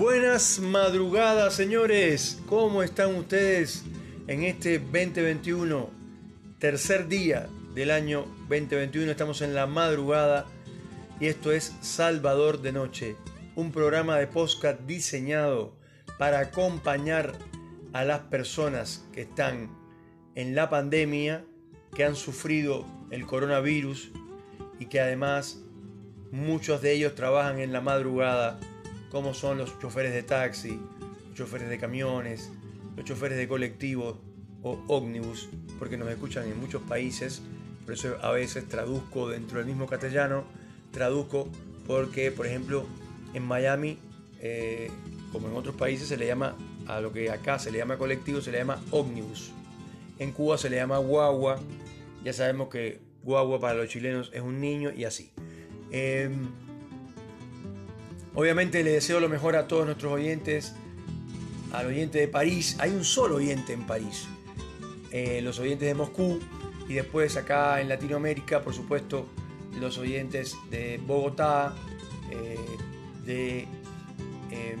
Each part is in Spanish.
Buenas madrugadas, señores. ¿Cómo están ustedes en este 2021? Tercer día del año 2021. Estamos en la madrugada y esto es Salvador de Noche, un programa de podcast diseñado para acompañar a las personas que están en la pandemia, que han sufrido el coronavirus y que además muchos de ellos trabajan en la madrugada como son los choferes de taxi, los choferes de camiones, los choferes de colectivos o ómnibus, porque nos escuchan en muchos países, por eso a veces traduzco dentro del mismo castellano, traduzco porque, por ejemplo, en Miami, eh, como en otros países, se le llama a lo que acá se le llama colectivo, se le llama ómnibus. En Cuba se le llama guagua, ya sabemos que guagua para los chilenos es un niño y así. Em, Obviamente le deseo lo mejor a todos nuestros oyentes, al oyente de París. Hay un solo oyente en París, eh, los oyentes de Moscú y después acá en Latinoamérica, por supuesto, los oyentes de Bogotá, eh, de em,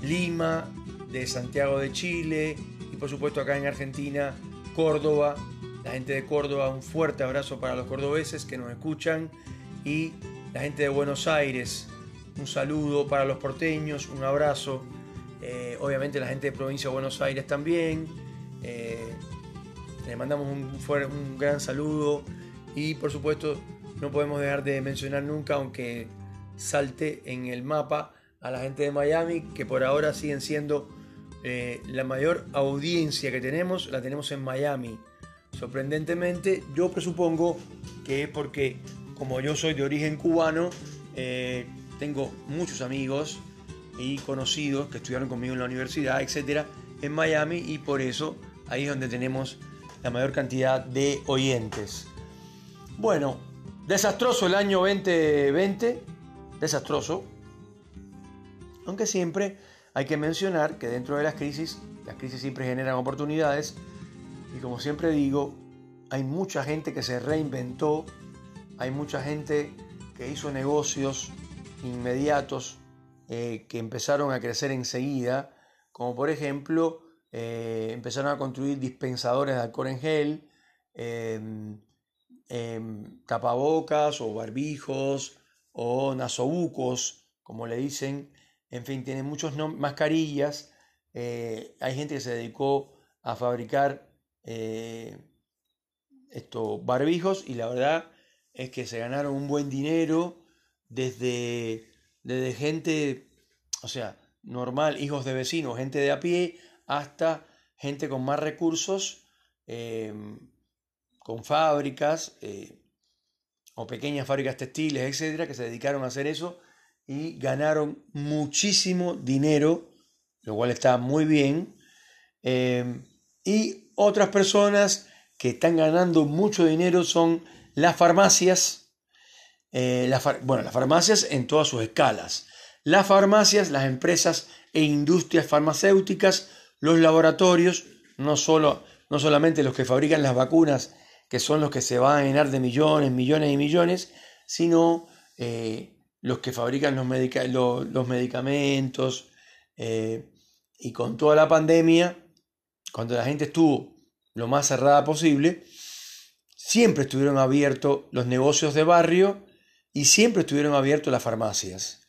Lima, de Santiago de Chile y por supuesto acá en Argentina, Córdoba. La gente de Córdoba, un fuerte abrazo para los cordobeses que nos escuchan y la gente de Buenos Aires, un saludo para los porteños, un abrazo. Eh, obviamente la gente de provincia de Buenos Aires también. Eh, les mandamos un, un gran saludo y por supuesto no podemos dejar de mencionar nunca, aunque salte en el mapa, a la gente de Miami, que por ahora siguen siendo eh, la mayor audiencia que tenemos, la tenemos en Miami. Sorprendentemente, yo presupongo que es porque como yo soy de origen cubano, tengo muchos amigos y conocidos que estudiaron conmigo en la universidad, etcétera, en Miami y por eso ahí es donde tenemos la mayor cantidad de oyentes. Bueno, desastroso el año 2020, desastroso, aunque siempre hay que mencionar que dentro de las crisis, las crisis siempre generan oportunidades y como siempre digo, hay mucha gente que se reinventó hay mucha gente que hizo negocios inmediatos eh, que empezaron a crecer enseguida, como por ejemplo eh, empezaron a construir dispensadores de alcohol en gel, em, em, tapabocas o barbijos o nasobucos, como le dicen, en fin, tienen muchas mascarillas. Eh, hay gente que se dedicó a fabricar estos barbijos y la verdad es que se ganaron un buen dinero desde, desde gente, o sea, normal, hijos de vecinos, gente de a pie, hasta gente con más recursos, em, con fábricas eh, o pequeñas fábricas textiles, etcétera, que se dedicaron a hacer eso y ganaron muchísimo dinero, lo cual está muy bien. Em, y otras personas que están ganando mucho dinero son las farmacias, eh, bueno, las farmacias en todas sus escalas, las farmacias, las empresas e industrias farmacéuticas, los laboratorios, no, solo, no solamente los que fabrican las vacunas, que son los que se van a llenar de millones, millones y millones, sino eh, los que fabrican los, los, medicamentos. Eh, y con toda la pandemia, cuando la gente estuvo lo más cerrada posible, siempre estuvieron abiertos los negocios de barrio y siempre estuvieron abiertos las farmacias.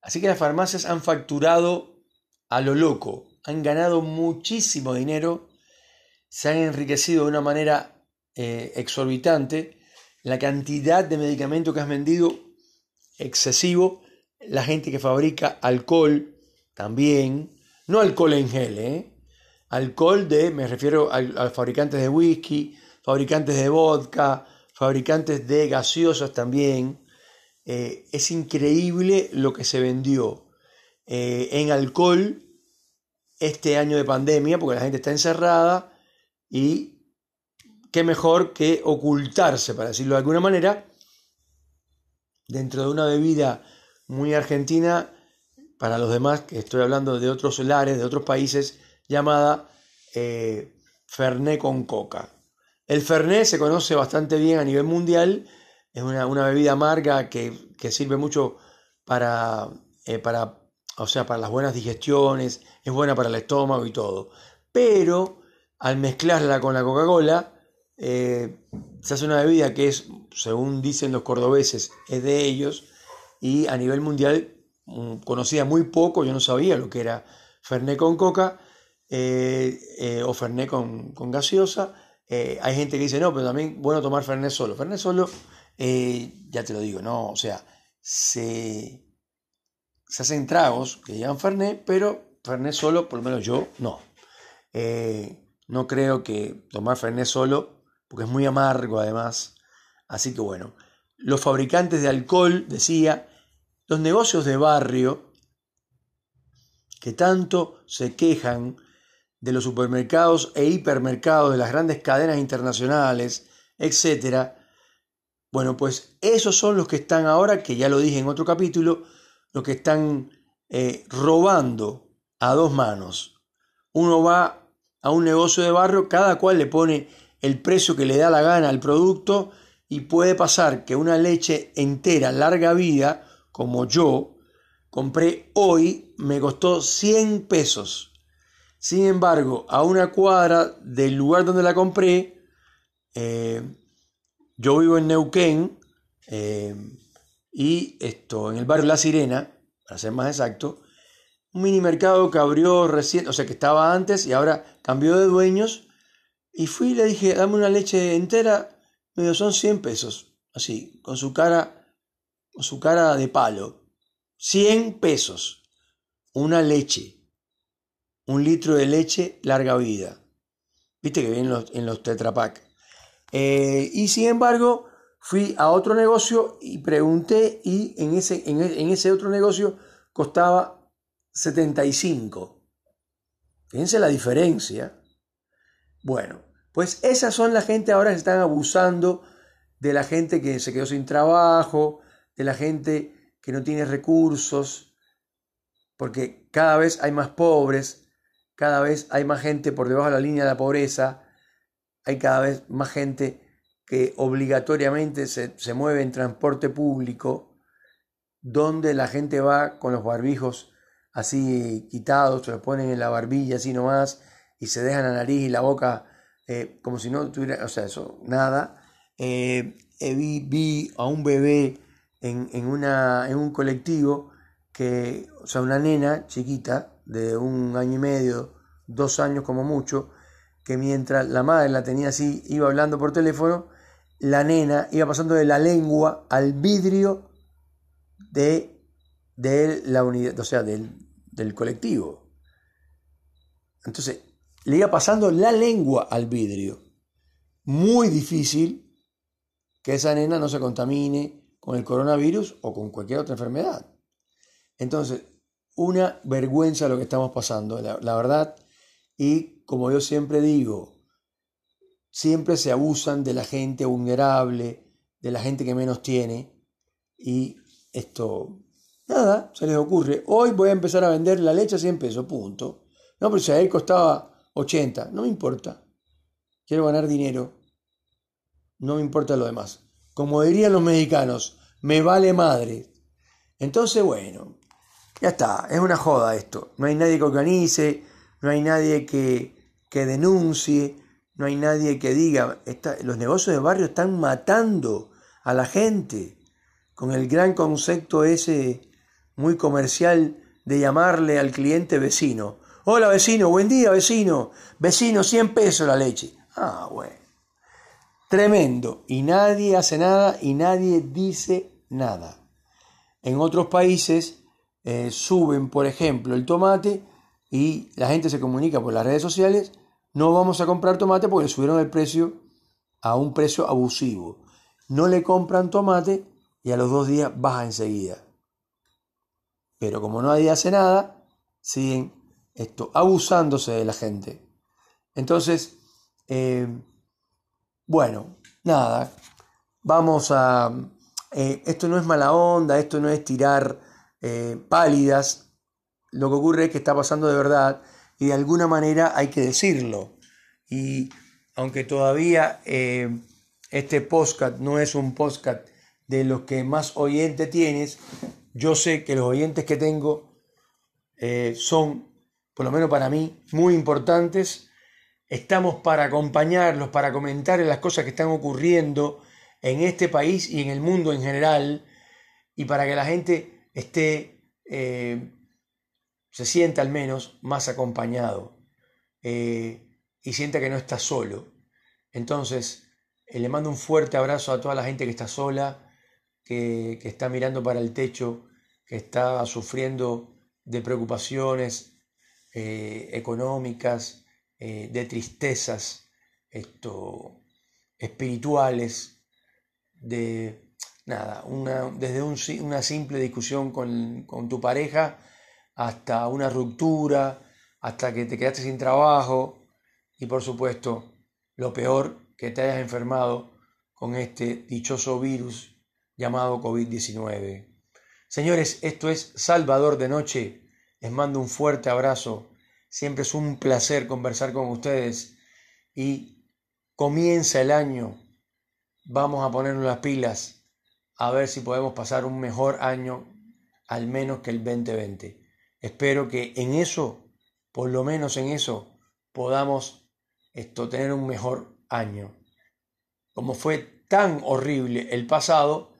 Así que las farmacias han facturado a lo loco, han ganado muchísimo dinero, se han enriquecido de una manera eh, exorbitante, la cantidad de medicamentos que has vendido excesivo, la gente que fabrica alcohol también, no alcohol en gel, ¿eh? alcohol de, me refiero a, a fabricantes de whisky, fabricantes de vodka, fabricantes de gaseosas también. Eh, es increíble lo que se vendió eh, en alcohol este año de pandemia, porque la gente está encerrada y qué mejor que ocultarse, para decirlo de alguna manera, dentro de una bebida muy argentina, para los demás, que estoy hablando de otros lares, de otros países, llamada eh, Fernet con coca. El Fernet se conoce bastante bien a nivel mundial, es una, bebida amarga que, sirve mucho para, eh, para o sea, para las buenas digestiones, es buena para el estómago y todo. Pero al mezclarla con la Coca-Cola, eh, se hace una bebida que es, según dicen los cordobeses, es de ellos y a nivel mundial mm, conocía muy poco, yo no sabía lo que era Fernet con coca eh, o Fernet con, gaseosa. hay gente que dice, no, pero también bueno tomar Fernet solo. Fernet solo, ya te lo digo, no, o sea, se, se hacen tragos que llevan Fernet, pero Fernet solo, por lo menos yo, no. no creo que tomar Fernet solo porque es muy amargo además. Así que bueno, los fabricantes de alcohol, decía, los negocios de barrio, que tanto se quejan de los supermercados e hipermercados de las grandes cadenas internacionales, etc. Bueno, pues esos son los que están ahora, que ya lo dije en otro capítulo, los que están eh, robando a dos manos. Uno va a un negocio de barrio, cada cual le pone el precio que le da la gana al producto y puede pasar que una leche entera, larga vida, como yo, compré hoy, me costó 100 pesos. Sin embargo, a una cuadra del lugar donde la compré, eh, yo vivo en Neuquén eh, y esto, en el barrio La Sirena, para ser más exacto, un mini mercado que abrió recién, o sea que estaba antes y ahora cambió de dueños y fui y le dije, dame una leche entera, me dio, son 100 pesos, así, con su cara, con su cara de palo. 100 pesos, una leche, un litro de leche larga vida. Viste que viene en los, en los tetrapack. Eh, y sin embargo, fui a otro negocio y pregunté y en ese, en, en ese otro negocio costaba 75. Fíjense la diferencia. Bueno, pues esas son la gente ahora que están abusando de la gente que se quedó sin trabajo, de la gente que no tiene recursos, porque cada vez hay más pobres, cada vez hay más gente por debajo de la línea de la pobreza, hay cada vez más gente que obligatoriamente se, se mueve en transporte público, donde la gente va con los barbijos así quitados, se los ponen en la barbilla así nomás, y se dejan la nariz y la boca eh, como si no tuviera, o sea, eso, nada. Eh, eh, vi, a un bebé en, en, una, en un colectivo que, o sea, una nena chiquita de un año y medio, dos años como mucho, que mientras la madre la tenía así, iba hablando por teléfono, la nena iba pasando de la lengua al vidrio de, de la unidad, o sea, del, del colectivo. Entonces, le iba pasando la lengua al vidrio. Muy difícil que esa nena no se contamine con el coronavirus o con cualquier otra enfermedad. Entonces, una vergüenza lo que estamos pasando, la, verdad. Y como yo siempre digo, siempre se abusan de la gente vulnerable, de la gente que menos tiene. Y esto, nada, se les ocurre. Hoy voy a empezar a vender la leche a 100 pesos, punto. No, pero si a él costaba 80, no me importa. Quiero ganar dinero. No me importa lo demás. Como dirían los mexicanos, me vale madre. Entonces, bueno, ya está, es una joda esto. No hay nadie que organice, no hay nadie que, que denuncie, no hay nadie que diga, los negocios de barrio están matando a la gente con el gran concepto ese muy comercial de llamarle al cliente vecino. Hola vecino, buen día vecino. Vecino, 100 pesos la leche. Ah, bueno. Tremendo. Y nadie hace nada y nadie dice nada. En otros países eh, suben, por ejemplo, el tomate y la gente se comunica por las redes sociales. No vamos a comprar tomate porque le subieron el precio a un precio abusivo. No le compran tomate y a los dos días baja enseguida. Pero como nadie hace nada, siguen esto, abusándose de la gente. Entonces, eh, bueno, nada, vamos a... Eh, esto no es mala onda, esto no es tirar eh, pálidas, lo que ocurre es que está pasando de verdad y de alguna manera hay que decirlo. Y aunque todavía este podcast no es un podcast de los que más oyentes tienes, yo sé que los oyentes que tengo eh, son, por lo menos para mí, muy importantes. Estamos para acompañarlos, para comentar las cosas que están ocurriendo en este país y en el mundo en general, y para que la gente esté, eh, se sienta al menos más acompañado eh, y sienta que no está solo. Entonces, le mando un fuerte abrazo a toda la gente que está sola, que, está mirando para el techo, que está sufriendo de preocupaciones eh, económicas, eh, de tristezas esto, espirituales, de nada, una, desde una simple discusión con, con tu pareja hasta una ruptura, hasta que te quedaste sin trabajo y por supuesto lo peor que te hayas enfermado con este dichoso virus llamado COVID-19. Señores, esto es Salvador de Noche. Les mando un fuerte abrazo. Siempre es un placer conversar con ustedes y comienza el año. Vamos a ponernos las pilas a ver si podemos pasar un mejor año, al menos que el 2020. Espero que en eso, por lo menos en eso, podamos esto, tener un mejor año. Como fue tan horrible el pasado,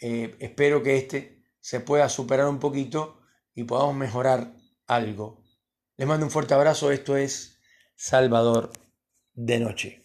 eh, espero que este se pueda superar un poquito y podamos mejorar algo. Les mando un fuerte abrazo, esto es Salvador de Noche.